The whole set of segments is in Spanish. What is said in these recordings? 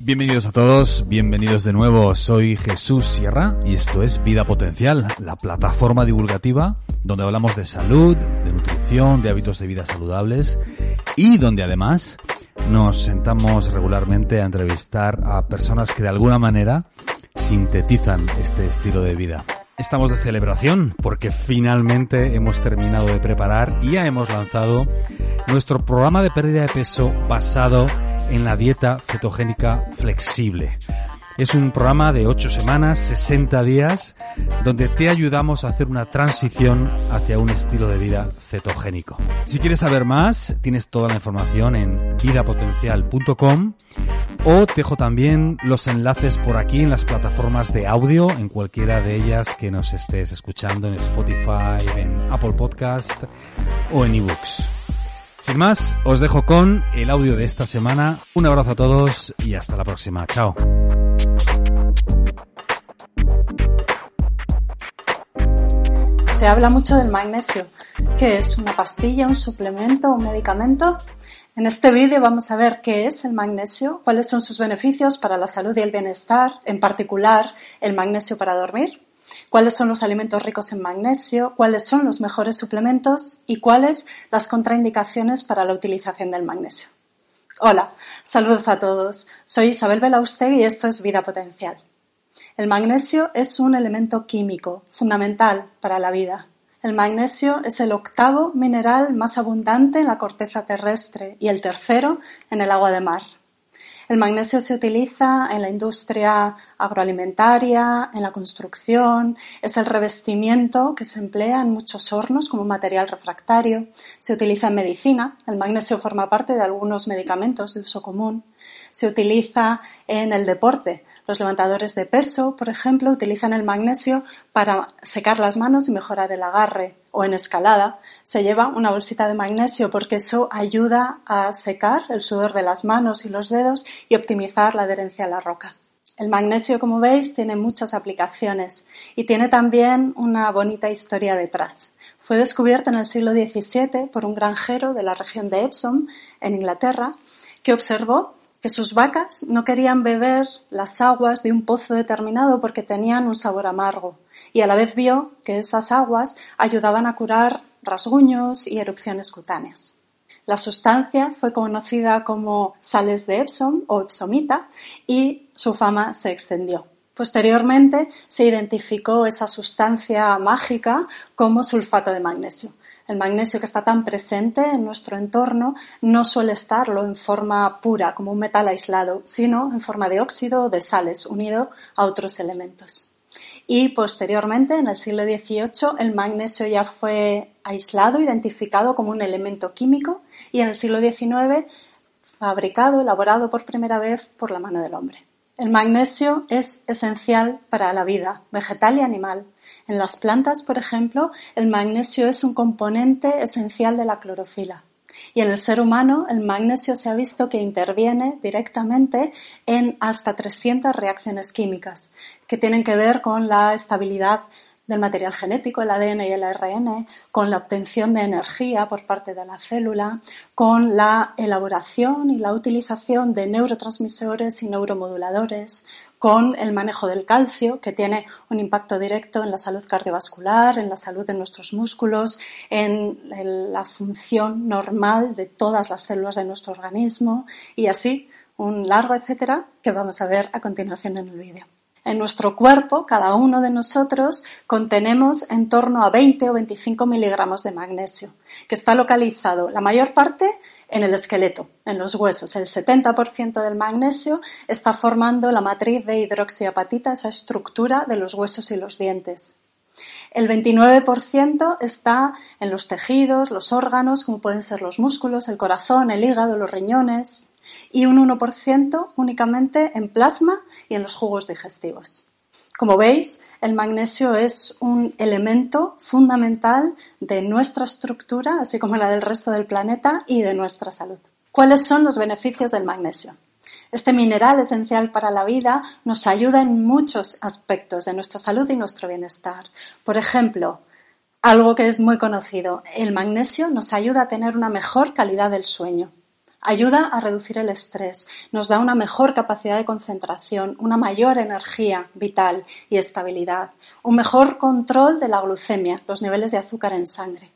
Bienvenidos a todos, bienvenidos de nuevo. Soy Jesús Sierra y esto es Vida Potencial, la plataforma divulgativa donde hablamos de salud, de nutrición, de hábitos de vida saludables y donde además nos sentamos regularmente a entrevistar a personas que de alguna manera sintetizan este estilo de vida. Estamos de celebración porque finalmente hemos terminado de preparar y ya hemos lanzado nuestro programa de pérdida de peso basado en la dieta cetogénica flexible. Es un programa de 8 semanas, 60 días, donde te ayudamos a hacer una transición hacia un estilo de vida cetogénico. Si quieres saber más, tienes toda la información en vidapotencial.com o te dejo también los enlaces por aquí en las plataformas de audio, en cualquiera de ellas que nos estés escuchando, en Spotify, en Apple Podcast o en eBooks. Sin más, os dejo con el audio de esta semana. Un abrazo a todos y hasta la próxima. Chao. Se habla mucho del magnesio, que es una pastilla, un suplemento, un medicamento. En este vídeo vamos a ver qué es el magnesio, cuáles son sus beneficios para la salud y el bienestar, en particular el magnesio para dormir, cuáles son los alimentos ricos en magnesio, cuáles son los mejores suplementos y cuáles las contraindicaciones para la utilización del magnesio. Hola, saludos a todos. Soy Isabel Belaustegui y esto es Vida Potencial. El magnesio es un elemento químico fundamental para la vida. El magnesio es el octavo mineral más abundante en la corteza terrestre y el tercero en el agua de mar. El magnesio se utiliza en la industria agroalimentaria, en la construcción, es el revestimiento que se emplea en muchos hornos como material refractario, se utiliza en medicina, el magnesio forma parte de algunos medicamentos de uso común, se utiliza en el deporte, los levantadores de peso, por ejemplo, utilizan el magnesio para secar las manos y mejorar el agarre. O en escalada se lleva una bolsita de magnesio porque eso ayuda a secar el sudor de las manos y los dedos y optimizar la adherencia a la roca. El magnesio, como veis, tiene muchas aplicaciones y tiene también una bonita historia detrás. Fue descubierto en el siglo XVII por un granjero de la región de Epsom, en Inglaterra, que observó que sus vacas no querían beber las aguas de un pozo determinado porque tenían un sabor amargo, y a la vez vio que esas aguas ayudaban a curar rasguños y erupciones cutáneas. La sustancia fue conocida como sales de Epsom o epsomita y su fama se extendió. Posteriormente se identificó esa sustancia mágica como sulfato de magnesio. El magnesio que está tan presente en nuestro entorno no suele estarlo en forma pura, como un metal aislado, sino en forma de óxido o de sales, unido a otros elementos. Y posteriormente, en el siglo XVIII, el magnesio ya fue aislado, identificado como un elemento químico, y en el siglo XIX, fabricado, elaborado por primera vez por la mano del hombre. El magnesio es esencial para la vida, vegetal y animal. En las plantas, por ejemplo, el magnesio es un componente esencial de la clorofila. Y en el ser humano, el magnesio se ha visto que interviene directamente en hasta 300 reacciones químicas que tienen que ver con la estabilidad del material genético, el ADN y el ARN, con la obtención de energía por parte de la célula, con la elaboración y la utilización de neurotransmisores y neuromoduladores, con el manejo del calcio, que tiene un impacto directo en la salud cardiovascular, en la salud de nuestros músculos, en la función normal de todas las células de nuestro organismo y así un largo etcétera que vamos a ver a continuación en el vídeo. En nuestro cuerpo, cada uno de nosotros, contenemos en torno a 20 o 25 miligramos de magnesio, que está localizado la mayor parte en el esqueleto, en los huesos. El 70% del magnesio está formando la matriz de hidroxiapatita, esa estructura de los huesos y los dientes. El 29% está en los tejidos, los órganos, como pueden ser los músculos, el corazón, el hígado, los riñones. y un 1% únicamente en plasma y en los jugos digestivos. Como veis, el magnesio es un elemento fundamental de nuestra estructura, así como la del resto del planeta y de nuestra salud. ¿Cuáles son los beneficios del magnesio? Este mineral esencial para la vida nos ayuda en muchos aspectos de nuestra salud y nuestro bienestar. Por ejemplo, algo que es muy conocido, el magnesio nos ayuda a tener una mejor calidad del sueño. Ayuda a reducir el estrés, nos da una mejor capacidad de concentración, una mayor energía vital y estabilidad, un mejor control de la glucemia, los niveles de azúcar en sangre.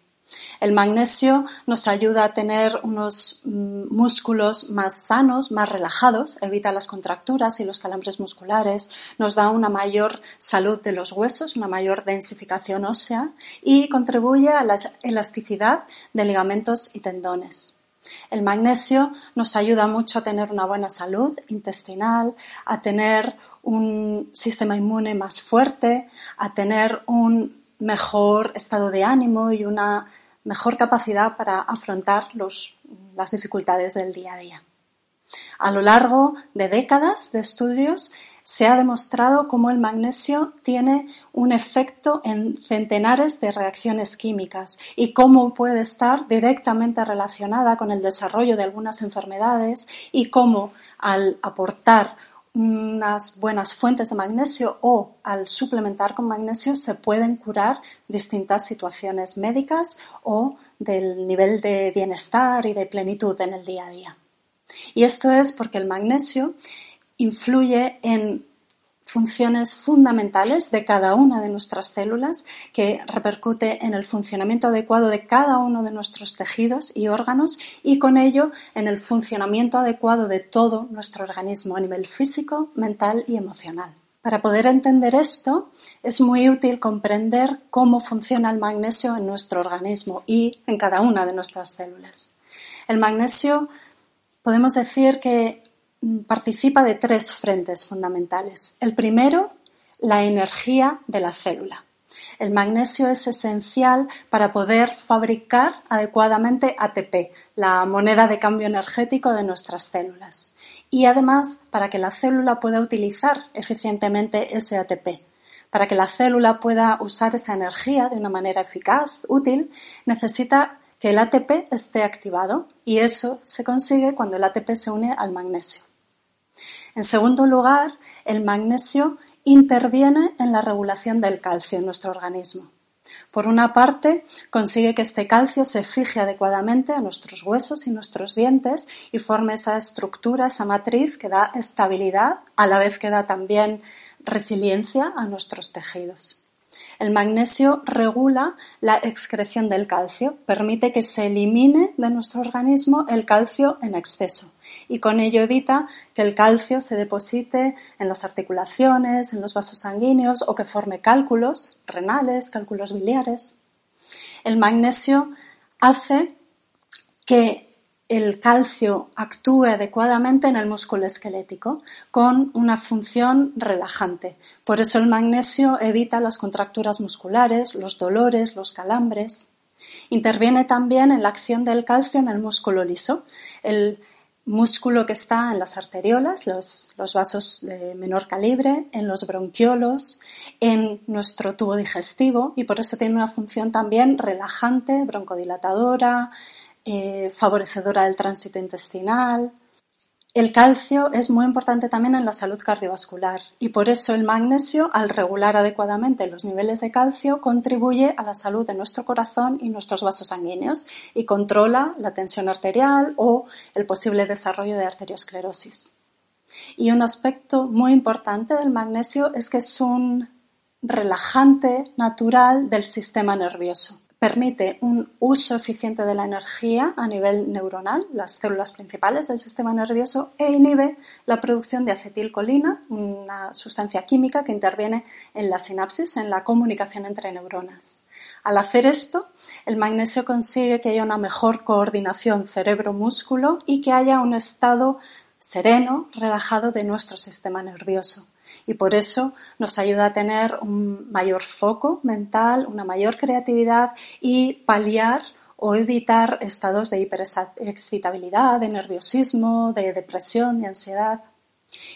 El magnesio nos ayuda a tener unos mm, músculos más sanos, más relajados, evita las contracturas y los calambres musculares, nos da una mayor salud de los huesos, una mayor densificación ósea y contribuye a la elasticidad de ligamentos y tendones. El magnesio nos ayuda mucho a tener una buena salud intestinal, a tener un sistema inmune más fuerte, a tener un mejor estado de ánimo y una mejor capacidad para afrontar las dificultades del día a día. A lo largo de décadas de estudios se ha demostrado cómo el magnesio tiene un efecto en centenares de reacciones químicas y cómo puede estar directamente relacionada con el desarrollo de algunas enfermedades y cómo al aportar unas buenas fuentes de magnesio o al suplementar con magnesio se pueden curar distintas situaciones médicas o del nivel de bienestar y de plenitud en el día a día. Y esto es porque el magnesio influye en funciones fundamentales de cada una de nuestras células que repercute en el funcionamiento adecuado de cada uno de nuestros tejidos y órganos y con ello en el funcionamiento adecuado de todo nuestro organismo a nivel físico, mental y emocional. Para poder entender esto, es muy útil comprender cómo funciona el magnesio en nuestro organismo y en cada una de nuestras células. El magnesio podemos decir que participa de tres frentes fundamentales. El primero, la energía de la célula. El magnesio es esencial para poder fabricar adecuadamente ATP, la moneda de cambio energético de nuestras células. Y además, para que la célula pueda utilizar eficientemente ese ATP. Para que la célula pueda usar esa energía de una manera eficaz, útil, necesita que el ATP esté activado y eso se consigue cuando el ATP se une al magnesio. En segundo lugar, el magnesio interviene en la regulación del calcio en nuestro organismo. Por una parte, consigue que este calcio se fije adecuadamente a nuestros huesos y nuestros dientes y forme esa estructura, esa matriz que da estabilidad, a la vez que da también resiliencia a nuestros tejidos. El magnesio regula la excreción del calcio, permite que se elimine de nuestro organismo el calcio en exceso y con ello evita que el calcio se deposite en las articulaciones, en los vasos sanguíneos o que forme cálculos renales, cálculos biliares. El magnesio hace que el calcio actúe adecuadamente en el músculo esquelético con una función relajante. Por eso el magnesio evita las contracturas musculares, los dolores, los calambres. Interviene también en la acción del calcio en el músculo liso. Músculo que está en las arteriolas, los, vasos de menor calibre, en los bronquiolos, en nuestro tubo digestivo y por eso tiene una función también relajante, broncodilatadora, eh, favorecedora del tránsito intestinal. El calcio es muy importante también en la salud cardiovascular y por eso el magnesio, al regular adecuadamente los niveles de calcio, contribuye a la salud de nuestro corazón y nuestros vasos sanguíneos y controla la tensión arterial o el posible desarrollo de arteriosclerosis. Y un aspecto muy importante del magnesio es que es un relajante natural del sistema nervioso permite un uso eficiente de la energía a nivel neuronal, las células principales del sistema nervioso, e inhibe la producción de acetilcolina, una sustancia química que interviene en la sinapsis, en la comunicación entre neuronas. Al hacer esto, el magnesio consigue que haya una mejor coordinación cerebro-músculo y que haya un estado sereno, relajado de nuestro sistema nervioso y por eso nos ayuda a tener un mayor foco mental, una mayor creatividad y paliar o evitar estados de hiperexcitabilidad, de nerviosismo, de depresión, de ansiedad.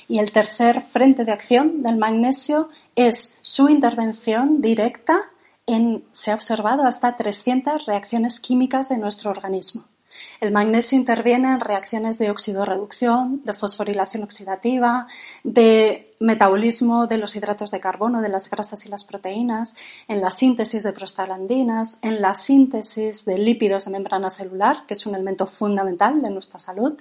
Y el tercer frente de acción del magnesio es su intervención directa en, se ha observado, hasta 300 reacciones químicas de nuestro organismo. El magnesio interviene en reacciones de oxidorreducción, de fosforilación oxidativa, de metabolismo de los hidratos de carbono, de las grasas y las proteínas, en la síntesis de prostaglandinas, en la síntesis de lípidos de membrana celular, que es un elemento fundamental de nuestra salud,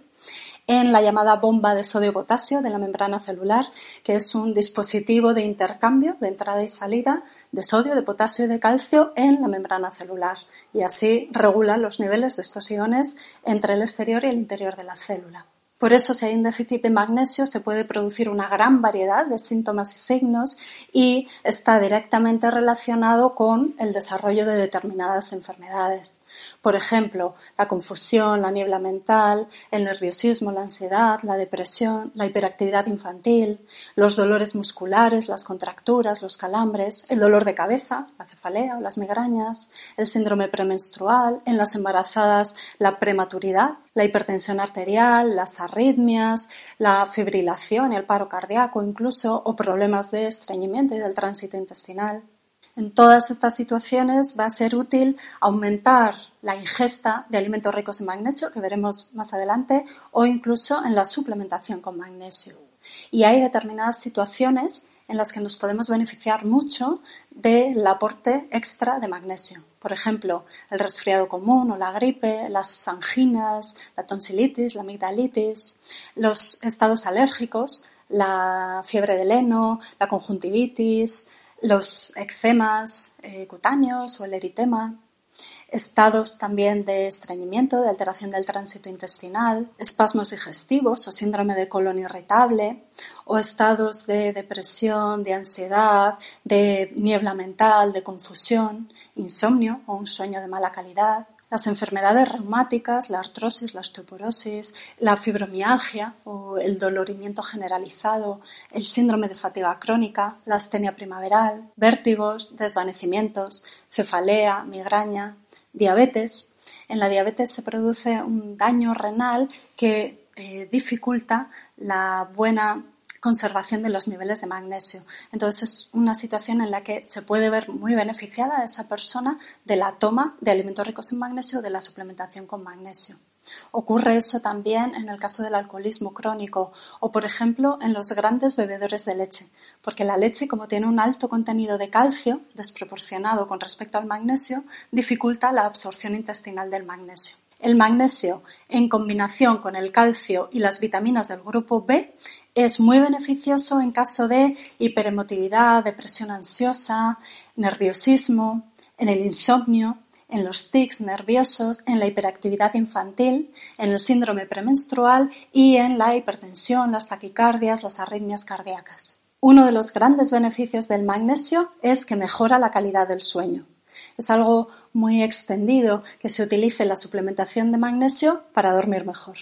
en la llamada bomba de sodio-potasio de la membrana celular, que es un dispositivo de intercambio de entrada y salida de sodio, de potasio y de calcio en la membrana celular y así regula los niveles de estos iones entre el exterior y el interior de la célula. Por eso, si hay un déficit de magnesio, se puede producir una gran variedad de síntomas y signos y está directamente relacionado con el desarrollo de determinadas enfermedades. Por ejemplo, la confusión, la niebla mental, el nerviosismo, la ansiedad, la depresión, la hiperactividad infantil, los dolores musculares, las contracturas, los calambres, el dolor de cabeza, la cefalea o las migrañas, el síndrome premenstrual, en las embarazadas la prematuridad, la hipertensión arterial, las arritmias, la fibrilación el paro cardíaco incluso, o problemas de estreñimiento y del tránsito intestinal. En todas estas situaciones va a ser útil aumentar la ingesta de alimentos ricos en magnesio, que veremos más adelante, o incluso en la suplementación con magnesio. Y hay determinadas situaciones en las que nos podemos beneficiar mucho del aporte extra de magnesio. Por ejemplo, el resfriado común o la gripe, las anginas, la tonsilitis, la amigdalitis, los estados alérgicos, la fiebre del heno, la conjuntivitis, los eczemas eh, cutáneos o el eritema, estados también de estreñimiento, de alteración del tránsito intestinal, espasmos digestivos o síndrome de colon irritable, o estados de depresión, de ansiedad, de niebla mental, de confusión, insomnio o un sueño de mala calidad, las enfermedades reumáticas, la artrosis, la osteoporosis, la fibromialgia o el dolorimiento generalizado, el síndrome de fatiga crónica, la astenia primaveral, vértigos, desvanecimientos, cefalea, migraña, diabetes. En la diabetes se produce un daño renal que eh, dificulta la buena conservación de los niveles de magnesio. Entonces es una situación en la que se puede ver muy beneficiada a esa persona de la toma de alimentos ricos en magnesio o de la suplementación con magnesio. Ocurre eso también en el caso del alcoholismo crónico o, por ejemplo, en los grandes bebedores de leche, porque la leche, como tiene un alto contenido de calcio, desproporcionado con respecto al magnesio, dificulta la absorción intestinal del magnesio. El magnesio, en combinación con el calcio y las vitaminas del grupo B, es muy beneficioso en caso de hiperemotividad, depresión ansiosa, nerviosismo, en el insomnio, en los tics nerviosos, en la hiperactividad infantil, en el síndrome premenstrual y en la hipertensión, las taquicardias, las arritmias cardíacas. Uno de los grandes beneficios del magnesio es que mejora la calidad del sueño. Es algo muy extendido que se utilice la suplementación de magnesio para dormir mejor.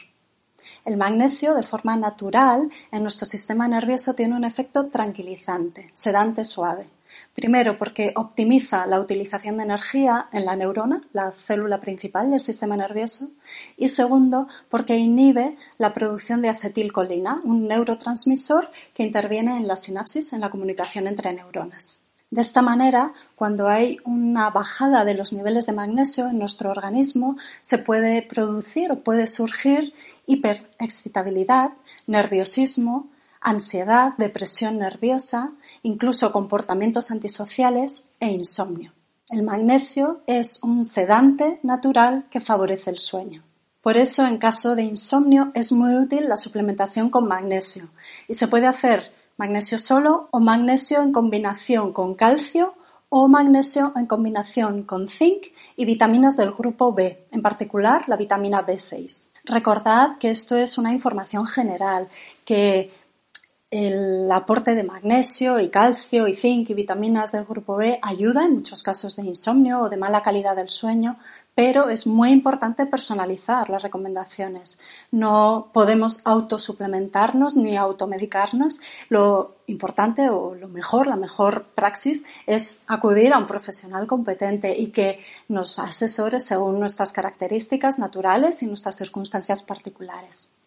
El magnesio, de forma natural, en nuestro sistema nervioso tiene un efecto tranquilizante, sedante suave. Primero, porque optimiza la utilización de energía en la neurona, la célula principal del sistema nervioso. Y segundo, porque inhibe la producción de acetilcolina, un neurotransmisor que interviene en la sinapsis, en la comunicación entre neuronas. De esta manera, cuando hay una bajada de los niveles de magnesio en nuestro organismo, se puede producir o puede surgir hiperexcitabilidad, nerviosismo, ansiedad, depresión nerviosa, incluso comportamientos antisociales e insomnio. El magnesio es un sedante natural que favorece el sueño. Por eso, en caso de insomnio, es muy útil la suplementación con magnesio y se puede hacer magnesio solo o magnesio en combinación con calcio o magnesio en combinación con zinc y vitaminas del grupo B, en particular la vitamina B6. Recordad que esto es una información general, que el aporte de magnesio y calcio y zinc y vitaminas del grupo B ayuda en muchos casos de insomnio o de mala calidad del sueño, pero es muy importante personalizar las recomendaciones. No podemos autosuplementarnos ni automedicarnos. Lo importante o lo mejor, la mejor praxis es acudir a un profesional competente y que nos asesore según nuestras características naturales y nuestras circunstancias particulares.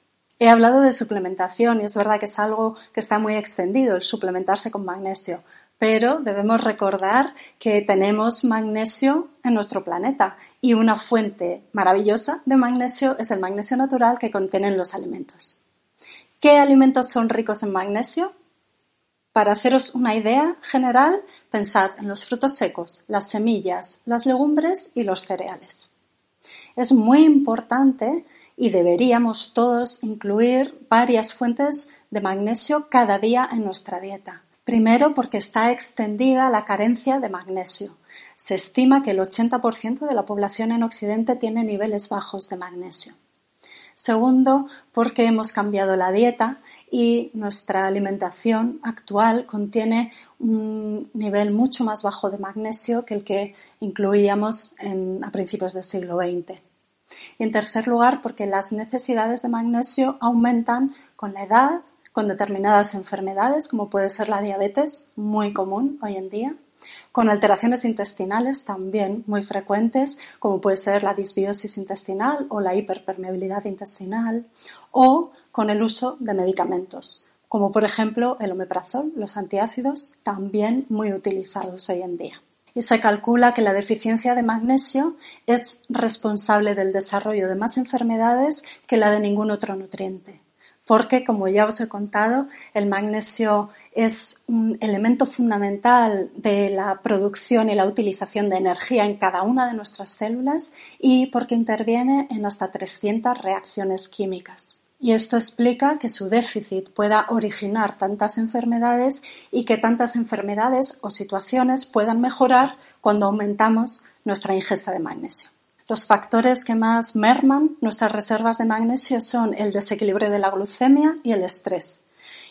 He hablado de suplementación y es verdad que es algo que está muy extendido, el suplementarse con magnesio pero debemos recordar que tenemos magnesio en nuestro planeta y una fuente maravillosa de magnesio es el magnesio natural que contienen los alimentos. ¿Qué alimentos son ricos en magnesio? Para haceros una idea general, pensad en los frutos secos, las semillas, las legumbres y los cereales. Es muy importante y deberíamos todos incluir varias fuentes de magnesio cada día en nuestra dieta. Primero, porque está extendida la carencia de magnesio. Se estima que el 80% de la población en Occidente tiene niveles bajos de magnesio. Segundo, porque hemos cambiado la dieta y nuestra alimentación actual contiene un nivel mucho más bajo de magnesio que el que incluíamos a principios del siglo XX. Y en tercer lugar, porque las necesidades de magnesio aumentan con la edad, con determinadas enfermedades, como puede ser la diabetes, muy común hoy en día, con alteraciones intestinales también muy frecuentes, como puede ser la disbiosis intestinal o la hiperpermeabilidad intestinal, o con el uso de medicamentos, como por ejemplo el omeprazol, los antiácidos, también muy utilizados hoy en día. Y se calcula que la deficiencia de magnesio es responsable del desarrollo de más enfermedades que la de ningún otro nutriente porque, como ya os he contado, el magnesio es un elemento fundamental de la producción y la utilización de energía en cada una de nuestras células y porque interviene en hasta 300 reacciones químicas. Y esto explica que su déficit pueda originar tantas enfermedades y que tantas enfermedades o situaciones puedan mejorar cuando aumentamos nuestra ingesta de magnesio. Los factores que más merman nuestras reservas de magnesio son el desequilibrio de la glucemia y el estrés.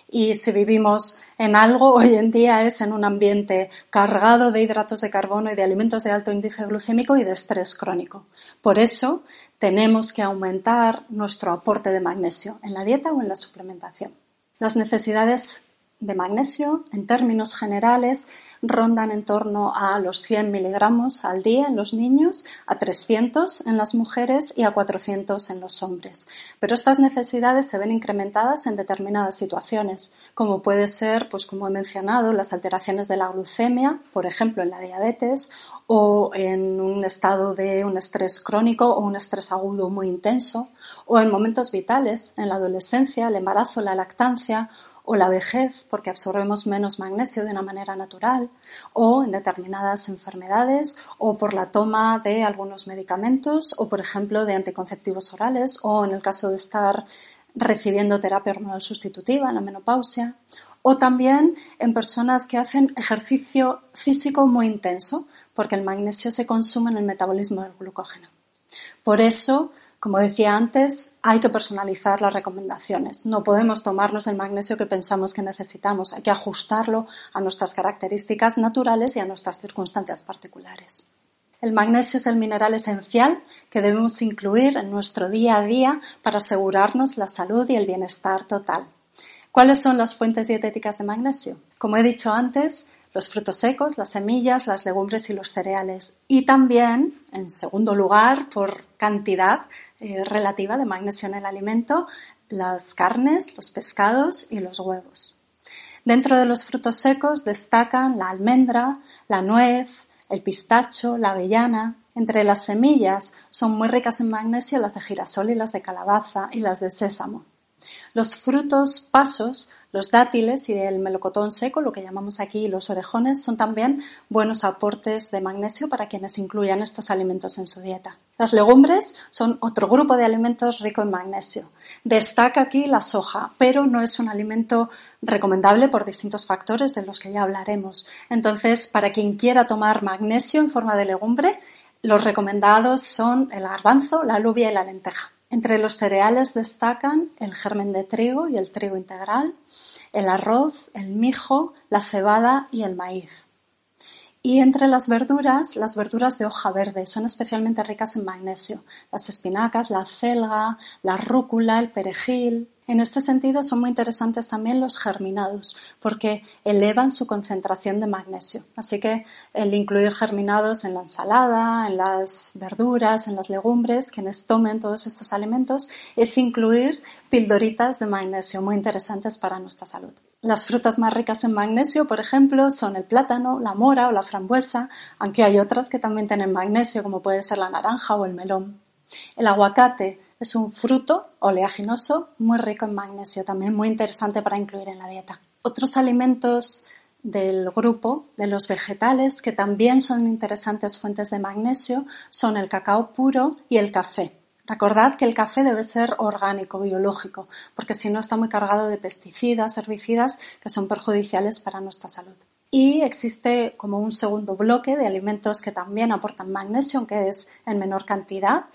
Y si vivimos en algo, hoy en día es en un ambiente cargado de hidratos de carbono y de alimentos de alto índice glucémico y de estrés crónico. Por eso tenemos que aumentar nuestro aporte de magnesio en la dieta o en la suplementación. Las necesidades de magnesio, en términos generales, rondan en torno a los 100 miligramos al día en los niños, a 300 en las mujeres y a 400 en los hombres. Pero estas necesidades se ven incrementadas en determinadas situaciones, como puede ser, pues como he mencionado, las alteraciones de la glucemia, por ejemplo en la diabetes, o en un estado de un estrés crónico o un estrés agudo muy intenso, o en momentos vitales, en la adolescencia, el embarazo, la lactancia, o la vejez porque absorbemos menos magnesio de una manera natural o en determinadas enfermedades o por la toma de algunos medicamentos o por ejemplo de anticonceptivos orales o en el caso de estar recibiendo terapia hormonal sustitutiva en la menopausia o también en personas que hacen ejercicio físico muy intenso porque el magnesio se consume en el metabolismo del glucógeno. Por eso como decía antes, hay que personalizar las recomendaciones. No podemos tomarnos el magnesio que pensamos que necesitamos. Hay que ajustarlo a nuestras características naturales y a nuestras circunstancias particulares. El magnesio es el mineral esencial que debemos incluir en nuestro día a día para asegurarnos la salud y el bienestar total. ¿Cuáles son las fuentes dietéticas de magnesio? Como he dicho antes, los frutos secos, las semillas, las legumbres y los cereales. Y también, en segundo lugar, por cantidad, eh, relativa de magnesio en el alimento, las carnes, los pescados y los huevos. Dentro de los frutos secos destacan la almendra, la nuez, el pistacho, la avellana. Entre las semillas son muy ricas en magnesio las de girasol y las de calabaza y las de sésamo. Los frutos pasos los dátiles y el melocotón seco, lo que llamamos aquí los orejones, son también buenos aportes de magnesio para quienes incluyan estos alimentos en su dieta. Las legumbres son otro grupo de alimentos rico en magnesio. Destaca aquí la soja, pero no es un alimento recomendable por distintos factores de los que ya hablaremos. Entonces, para quien quiera tomar magnesio en forma de legumbre, los recomendados son el garbanzo, la alubia y la lenteja. Entre los cereales destacan el germen de trigo y el trigo integral, el arroz, el mijo, la cebada y el maíz. Y entre las verduras, las verduras de hoja verde son especialmente ricas en magnesio. Las espinacas, la celga, la rúcula, el perejil. En este sentido son muy interesantes también los germinados porque elevan su concentración de magnesio. Así que el incluir germinados en la ensalada, en las verduras, en las legumbres, quienes tomen todos estos alimentos, es incluir pildoritas de magnesio muy interesantes para nuestra salud. Las frutas más ricas en magnesio, por ejemplo, son el plátano, la mora o la frambuesa, aunque hay otras que también tienen magnesio, como puede ser la naranja o el melón. El aguacate es un fruto oleaginoso muy rico en magnesio, también muy interesante para incluir en la dieta. Otros alimentos del grupo de los vegetales que también son interesantes fuentes de magnesio son el cacao puro y el café. Recordad que el café debe ser orgánico, biológico, porque si no está muy cargado de pesticidas, herbicidas que son perjudiciales para nuestra salud. Y existe como un segundo bloque de alimentos que también aportan magnesio, aunque es en menor cantidad,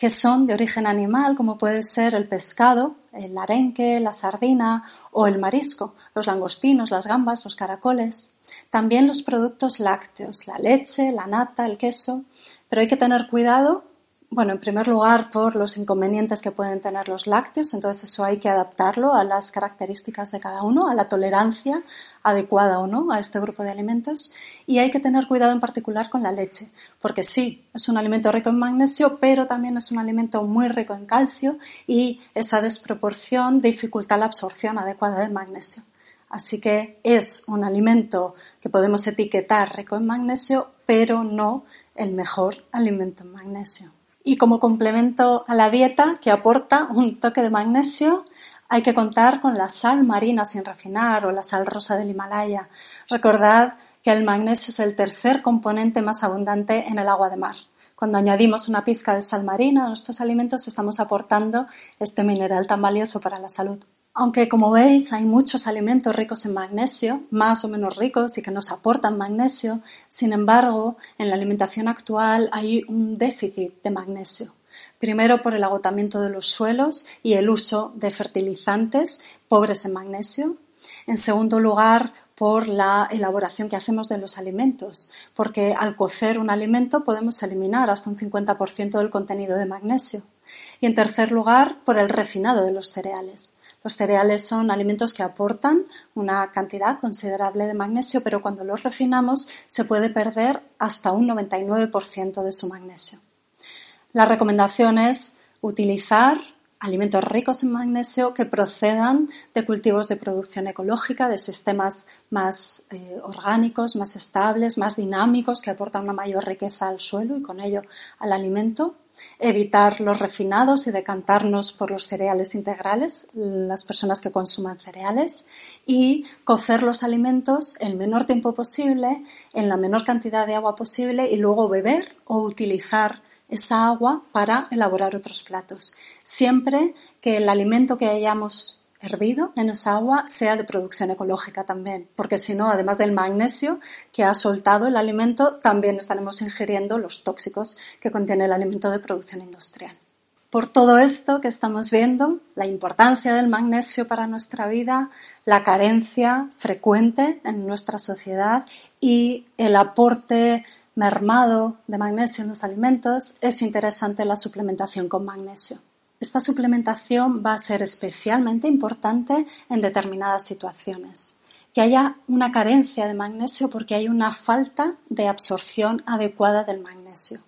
que son de origen animal, como puede ser el pescado, el arenque, la sardina o el marisco, los langostinos, las gambas, los caracoles. También los productos lácteos, la leche, la nata, el queso. Pero hay que tener cuidado bueno, en primer lugar por los inconvenientes que pueden tener los lácteos, entonces eso hay que adaptarlo a las características de cada uno, a la tolerancia adecuada o no a este grupo de alimentos y hay que tener cuidado en particular con la leche, porque sí, es un alimento rico en magnesio, pero también es un alimento muy rico en calcio y esa desproporción dificulta la absorción adecuada del magnesio. Así que es un alimento que podemos etiquetar rico en magnesio, pero no el mejor alimento en magnesio. Y como complemento a la dieta que aporta un toque de magnesio, hay que contar con la sal marina sin refinar o la sal rosa del Himalaya. Recordad que el magnesio es el tercer componente más abundante en el agua de mar. Cuando añadimos una pizca de sal marina a nuestros alimentos estamos aportando este mineral tan valioso para la salud. Aunque como veis hay muchos alimentos ricos en magnesio, más o menos ricos y que nos aportan magnesio, sin embargo, en la alimentación actual hay un déficit de magnesio. Primero por el agotamiento de los suelos y el uso de fertilizantes pobres en magnesio. En segundo lugar, por la elaboración que hacemos de los alimentos, porque al cocer un alimento podemos eliminar hasta un 50% del contenido de magnesio. Y en tercer lugar, por el refinado de los cereales. Los cereales son alimentos que aportan una cantidad considerable de magnesio, pero cuando los refinamos se puede perder hasta un 99% de su magnesio. La recomendación es utilizar alimentos ricos en magnesio que procedan de cultivos de producción ecológica, de sistemas más eh, orgánicos, más estables, más dinámicos, que aportan una mayor riqueza al suelo y con ello al alimento evitar los refinados y decantarnos por los cereales integrales, las personas que consuman cereales, y cocer los alimentos el menor tiempo posible, en la menor cantidad de agua posible, y luego beber o utilizar esa agua para elaborar otros platos. Siempre que el alimento que hayamos hervido en esa agua sea de producción ecológica también, porque si no, además del magnesio que ha soltado el alimento, también estaremos ingiriendo los tóxicos que contiene el alimento de producción industrial. Por todo esto que estamos viendo, la importancia del magnesio para nuestra vida, la carencia frecuente en nuestra sociedad y el aporte mermado de magnesio en los alimentos, es interesante la suplementación con magnesio. Esta suplementación va a ser especialmente importante en determinadas situaciones. Que haya una carencia de magnesio porque hay una falta de absorción adecuada del magnesio.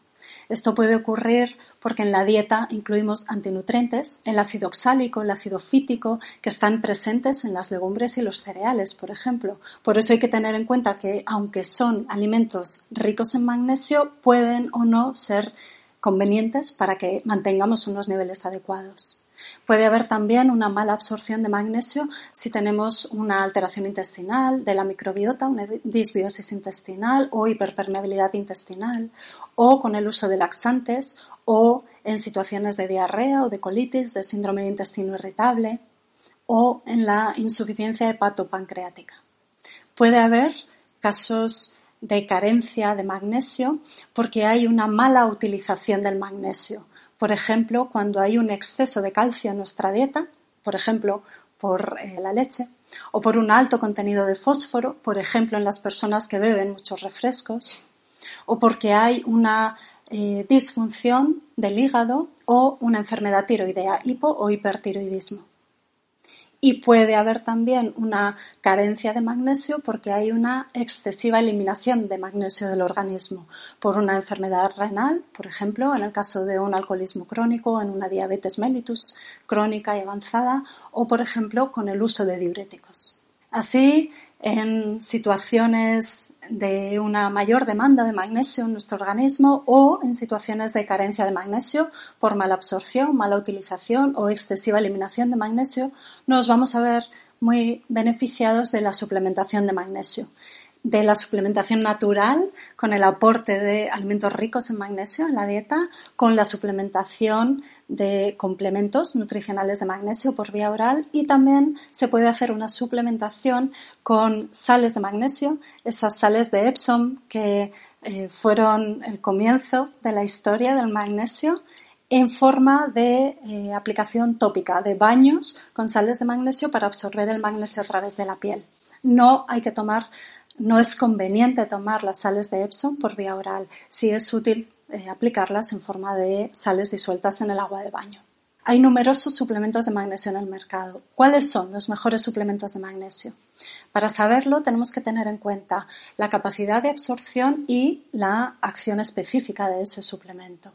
Esto puede ocurrir porque en la dieta incluimos antinutrientes, el ácido oxálico, el ácido fítico, que están presentes en las legumbres y los cereales, por ejemplo. Por eso hay que tener en cuenta que, aunque son alimentos ricos en magnesio, pueden o no ser convenientes para que mantengamos unos niveles adecuados. Puede haber también una mala absorción de magnesio si tenemos una alteración intestinal de la microbiota, una disbiosis intestinal o hiperpermeabilidad intestinal, o con el uso de laxantes, o en situaciones de diarrea o de colitis, de síndrome de intestino irritable, o en la insuficiencia hepatopancreática. Puede haber casos de carencia de magnesio porque hay una mala utilización del magnesio. Por ejemplo, cuando hay un exceso de calcio en nuestra dieta, por ejemplo, por eh, la leche, o por un alto contenido de fósforo, por ejemplo en las personas que beben muchos refrescos, o porque hay una eh, disfunción del hígado o una enfermedad tiroidea, hipo o hipertiroidismo y puede haber también una carencia de magnesio porque hay una excesiva eliminación de magnesio del organismo por una enfermedad renal, por ejemplo, en el caso de un alcoholismo crónico, en una diabetes mellitus crónica y avanzada o, por ejemplo, con el uso de diuréticos. Así, en situaciones de una mayor demanda de magnesio en nuestro organismo o en situaciones de carencia de magnesio por mala absorción, mala utilización o excesiva eliminación de magnesio, nos vamos a ver muy beneficiados de la suplementación de magnesio. De la suplementación natural con el aporte de alimentos ricos en magnesio en la dieta, con la suplementación de complementos nutricionales de magnesio por vía oral y también se puede hacer una suplementación con sales de magnesio, esas sales de Epsom que eh, fueron el comienzo de la historia del magnesio en forma de eh, aplicación tópica, de baños con sales de magnesio para absorber el magnesio a través de la piel. No hay que tomar no es conveniente tomar las sales de Epsom por vía oral, si es útil eh, aplicarlas en forma de sales disueltas en el agua de baño. Hay numerosos suplementos de magnesio en el mercado. ¿Cuáles son los mejores suplementos de magnesio? Para saberlo tenemos que tener en cuenta la capacidad de absorción y la acción específica de ese suplemento.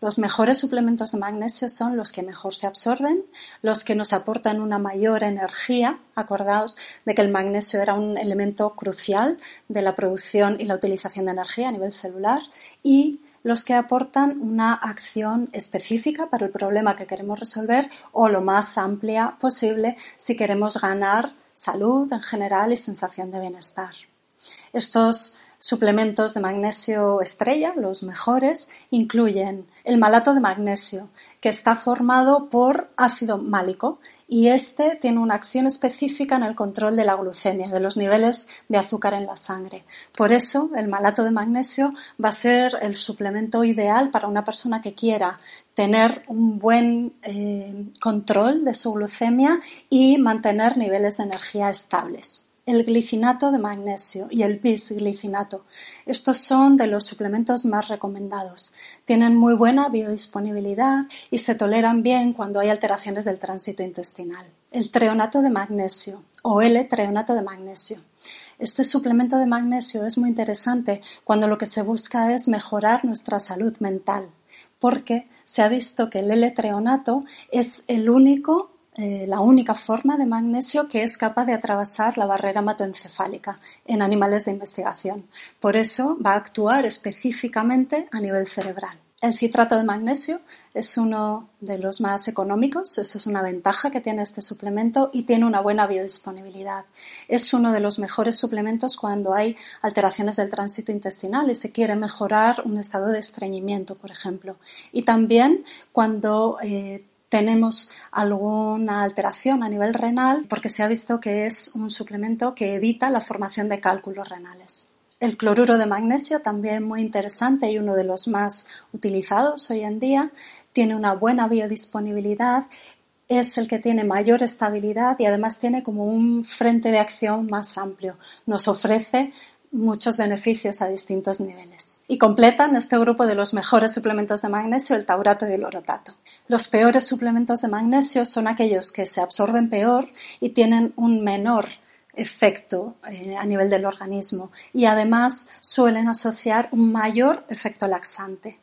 Los mejores suplementos de magnesio son los que mejor se absorben, los que nos aportan una mayor energía. Acordaos de que el magnesio era un elemento crucial de la producción y la utilización de energía a nivel celular y los que aportan una acción específica para el problema que queremos resolver o lo más amplia posible si queremos ganar salud en general y sensación de bienestar. Estos Suplementos de magnesio estrella, los mejores, incluyen el malato de magnesio, que está formado por ácido málico y este tiene una acción específica en el control de la glucemia, de los niveles de azúcar en la sangre. Por eso, el malato de magnesio va a ser el suplemento ideal para una persona que quiera tener un buen eh, control de su glucemia y mantener niveles de energía estables el glicinato de magnesio y el bisglicinato. Estos son de los suplementos más recomendados. Tienen muy buena biodisponibilidad y se toleran bien cuando hay alteraciones del tránsito intestinal. El treonato de magnesio o L-treonato de magnesio. Este suplemento de magnesio es muy interesante cuando lo que se busca es mejorar nuestra salud mental, porque se ha visto que el L-treonato es el único eh, la única forma de magnesio que es capaz de atravesar la barrera hematoencefálica en animales de investigación. Por eso va a actuar específicamente a nivel cerebral. El citrato de magnesio es uno de los más económicos, eso es una ventaja que tiene este suplemento y tiene una buena biodisponibilidad. Es uno de los mejores suplementos cuando hay alteraciones del tránsito intestinal y se quiere mejorar un estado de estreñimiento, por ejemplo. Y también cuando eh, tenemos alguna alteración a nivel renal porque se ha visto que es un suplemento que evita la formación de cálculos renales. El cloruro de magnesio también muy interesante y uno de los más utilizados hoy en día. Tiene una buena biodisponibilidad, es el que tiene mayor estabilidad y además tiene como un frente de acción más amplio. Nos ofrece muchos beneficios a distintos niveles y completan este grupo de los mejores suplementos de magnesio el taurato y el orotato. Los peores suplementos de magnesio son aquellos que se absorben peor y tienen un menor efecto eh, a nivel del organismo y además suelen asociar un mayor efecto laxante.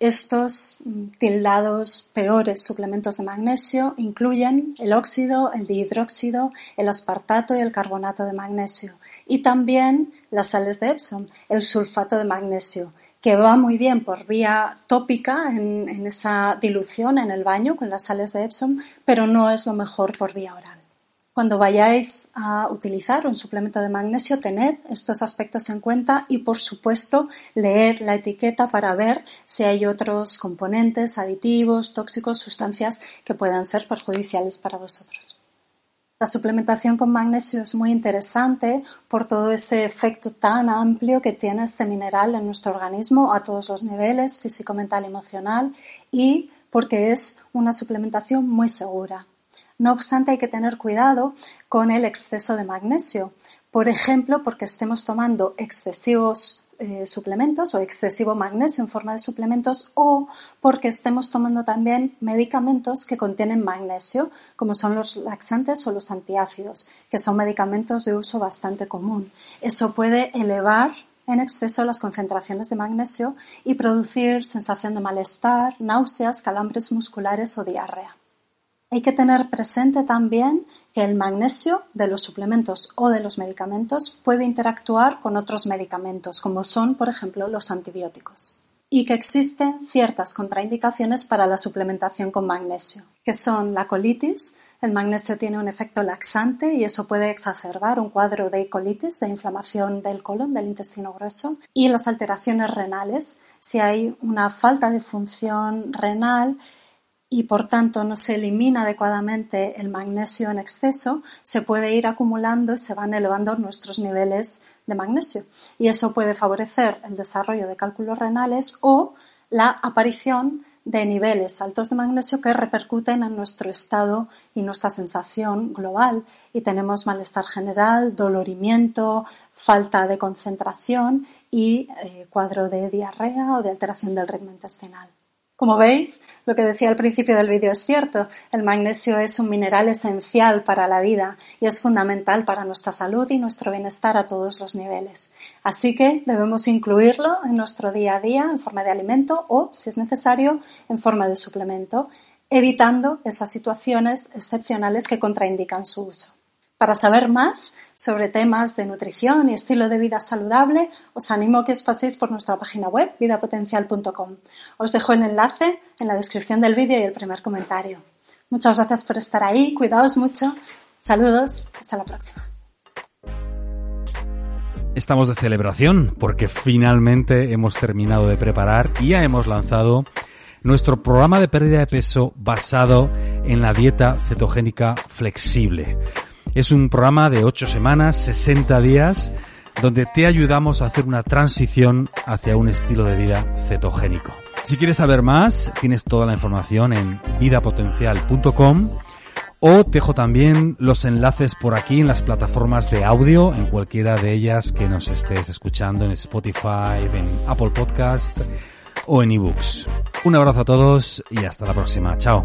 Estos mm, tildados peores suplementos de magnesio incluyen el óxido, el dihidróxido, el aspartato y el carbonato de magnesio y también las sales de Epsom, el sulfato de magnesio, que va muy bien por vía tópica en, esa dilución en el baño con las sales de Epsom, pero no es lo mejor por vía oral. Cuando vayáis a utilizar un suplemento de magnesio, tened estos aspectos en cuenta y, por supuesto, leer la etiqueta para ver si hay otros componentes, aditivos, tóxicos, sustancias que puedan ser perjudiciales para vosotros. La suplementación con magnesio es muy interesante por todo ese efecto tan amplio que tiene este mineral en nuestro organismo a todos los niveles, físico, mental, emocional, y porque es una suplementación muy segura. No obstante, hay que tener cuidado con el exceso de magnesio. Por ejemplo, porque estemos tomando excesivos eh, suplementos o excesivo magnesio en forma de suplementos o porque estemos tomando también medicamentos que contienen magnesio, como son los laxantes o los antiácidos, que son medicamentos de uso bastante común. Eso puede elevar en exceso las concentraciones de magnesio y producir sensación de malestar, náuseas, calambres musculares o diarrea. Hay que tener presente también que el magnesio de los suplementos o de los medicamentos puede interactuar con otros medicamentos, como son, por ejemplo, los antibióticos. Y que existen ciertas contraindicaciones para la suplementación con magnesio, que son la colitis, el magnesio tiene un efecto laxante y eso puede exacerbar un cuadro de colitis, de inflamación del colon, del intestino grueso, y las alteraciones renales. Si hay una falta de función renal, y por tanto no se elimina adecuadamente el magnesio en exceso, se puede ir acumulando y se van elevando nuestros niveles de magnesio. Y eso puede favorecer el desarrollo de cálculos renales o la aparición de niveles altos de magnesio que repercuten en nuestro estado y nuestra sensación global y tenemos malestar general, dolorimiento, falta de concentración y eh, cuadro de diarrea o de alteración del ritmo intestinal. Como veis, lo que decía al principio del vídeo es cierto. El magnesio es un mineral esencial para la vida y es fundamental para nuestra salud y nuestro bienestar a todos los niveles. Así que debemos incluirlo en nuestro día a día en forma de alimento o, si es necesario, en forma de suplemento, evitando esas situaciones excepcionales que contraindican su uso. Para saber más sobre temas de nutrición y estilo de vida saludable, os animo a que os paséis por nuestra página web vidapotencial.com. Os dejo el enlace en la descripción del vídeo y el primer comentario. Muchas gracias por estar ahí, cuidaos mucho, saludos, hasta la próxima. Estamos de celebración porque finalmente hemos terminado de preparar y ya hemos lanzado nuestro programa de pérdida de peso basado en la dieta cetogénica flexible. Es un programa de 8 semanas, 60 días, donde te ayudamos a hacer una transición hacia un estilo de vida cetogénico. Si quieres saber más, tienes toda la información en vidapotencial.com o te dejo también los enlaces por aquí en las plataformas de audio, en cualquiera de ellas que nos estés escuchando, en Spotify, en Apple Podcast o en eBooks. Un abrazo a todos y hasta la próxima. Chao.